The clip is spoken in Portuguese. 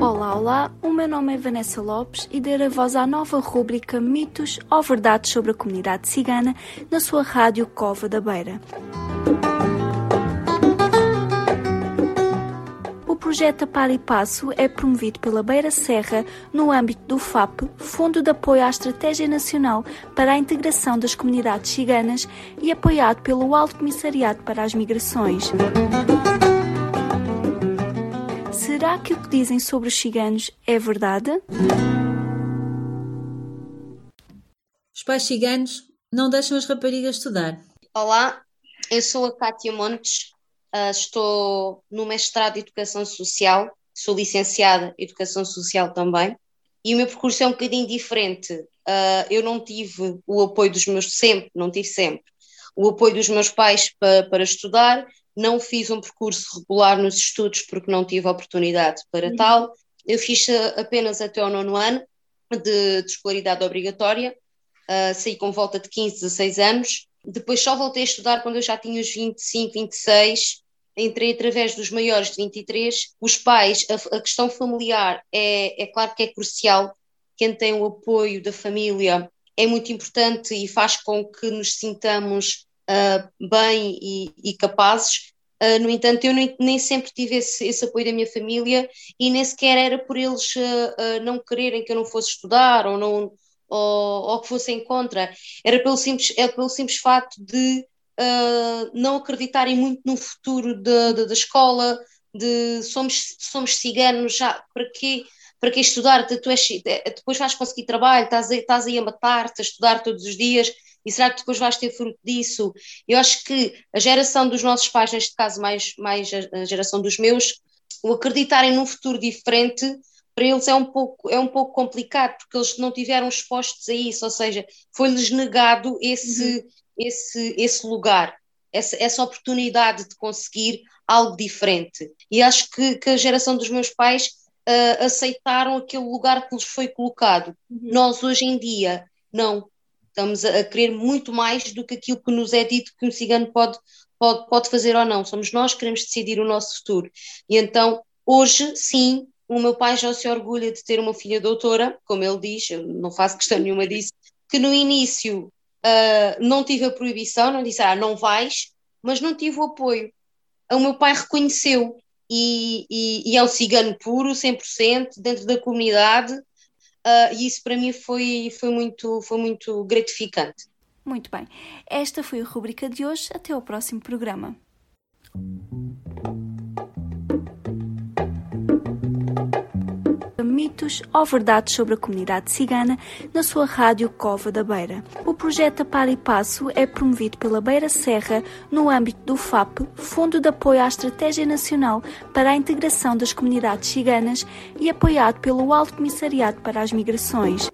Olá, olá, o meu nome é Vanessa Lopes e darei voz à nova rúbrica Mitos ou Verdades sobre a Comunidade Cigana na sua rádio Cova da Beira. Projeto Par e Passo é promovido pela Beira Serra no âmbito do FAP, Fundo de Apoio à Estratégia Nacional para a Integração das Comunidades Ciganas e apoiado pelo Alto Comissariado para as Migrações. Será que o que dizem sobre os ciganos é verdade? Os pais ciganos não deixam as raparigas estudar. Olá, eu sou a Cátia Montes, uh, estou no mestrado de Educação Social, sou licenciada em Educação Social também, e o meu percurso é um bocadinho diferente. Uh, eu não tive o apoio dos meus, sempre, não tive sempre, o apoio dos meus pais para, para estudar, não fiz um percurso regular nos estudos porque não tive oportunidade para uhum. tal. Eu fiz apenas até ao nono ano de, de escolaridade obrigatória, uh, saí com volta de 15, 16 anos. Depois só voltei a estudar quando eu já tinha os 25, 26. Entrei através dos maiores de 23. Os pais, a, a questão familiar é, é claro que é crucial. Quem tem o apoio da família é muito importante e faz com que nos sintamos uh, bem e, e capazes. Uh, no entanto, eu nem, nem sempre tive esse, esse, apoio da minha família e nem sequer era por eles uh, não quererem que eu não fosse estudar ou, não, ou, ou que fossem contra, era pelo simples, é pelo simples fato de não acreditarem muito no futuro da, da, da escola, de somos, somos ciganos, já para quê? para que estudar? Tu és, depois vais conseguir trabalho, estás, estás aí a matar-te, a estudar todos os dias, e será que depois vais ter fruto disso? Eu acho que a geração dos nossos pais, neste caso mais, mais a geração dos meus, o acreditarem num futuro diferente, para eles é um pouco, é um pouco complicado, porque eles não tiveram expostos a isso, ou seja, foi-lhes negado esse, uhum. Esse, esse lugar, essa, essa oportunidade de conseguir algo diferente. E acho que, que a geração dos meus pais uh, aceitaram aquele lugar que lhes foi colocado. Uhum. Nós, hoje em dia, não estamos a, querer muito mais do que aquilo que nos é dito que um cigano pode, pode, pode fazer ou não. Somos nós que queremos decidir o nosso futuro. E então, hoje, sim, o meu pai já se orgulha de ter uma filha doutora, como ele diz, eu não faço questão nenhuma disso, que no início uh, não tive a proibição, não disse, ah, não vais, mas não tive o apoio. O meu pai reconheceu e, e, e é um cigano puro, 100%, dentro da comunidade, uh, e isso para mim foi, foi, muito, foi muito gratificante. Muito bem. Esta foi a rubrica de hoje. Até ao próximo programa. Mitos ou verdades sobre a comunidade cigana na sua rádio Cova da Beira. O projeto Par e Passo é promovido pela Beira Serra no âmbito do FAP, Fundo de Apoio à Estratégia Nacional para a Integração das Comunidades Ciganas e apoiado pelo Alto Comissariado para as Migrações.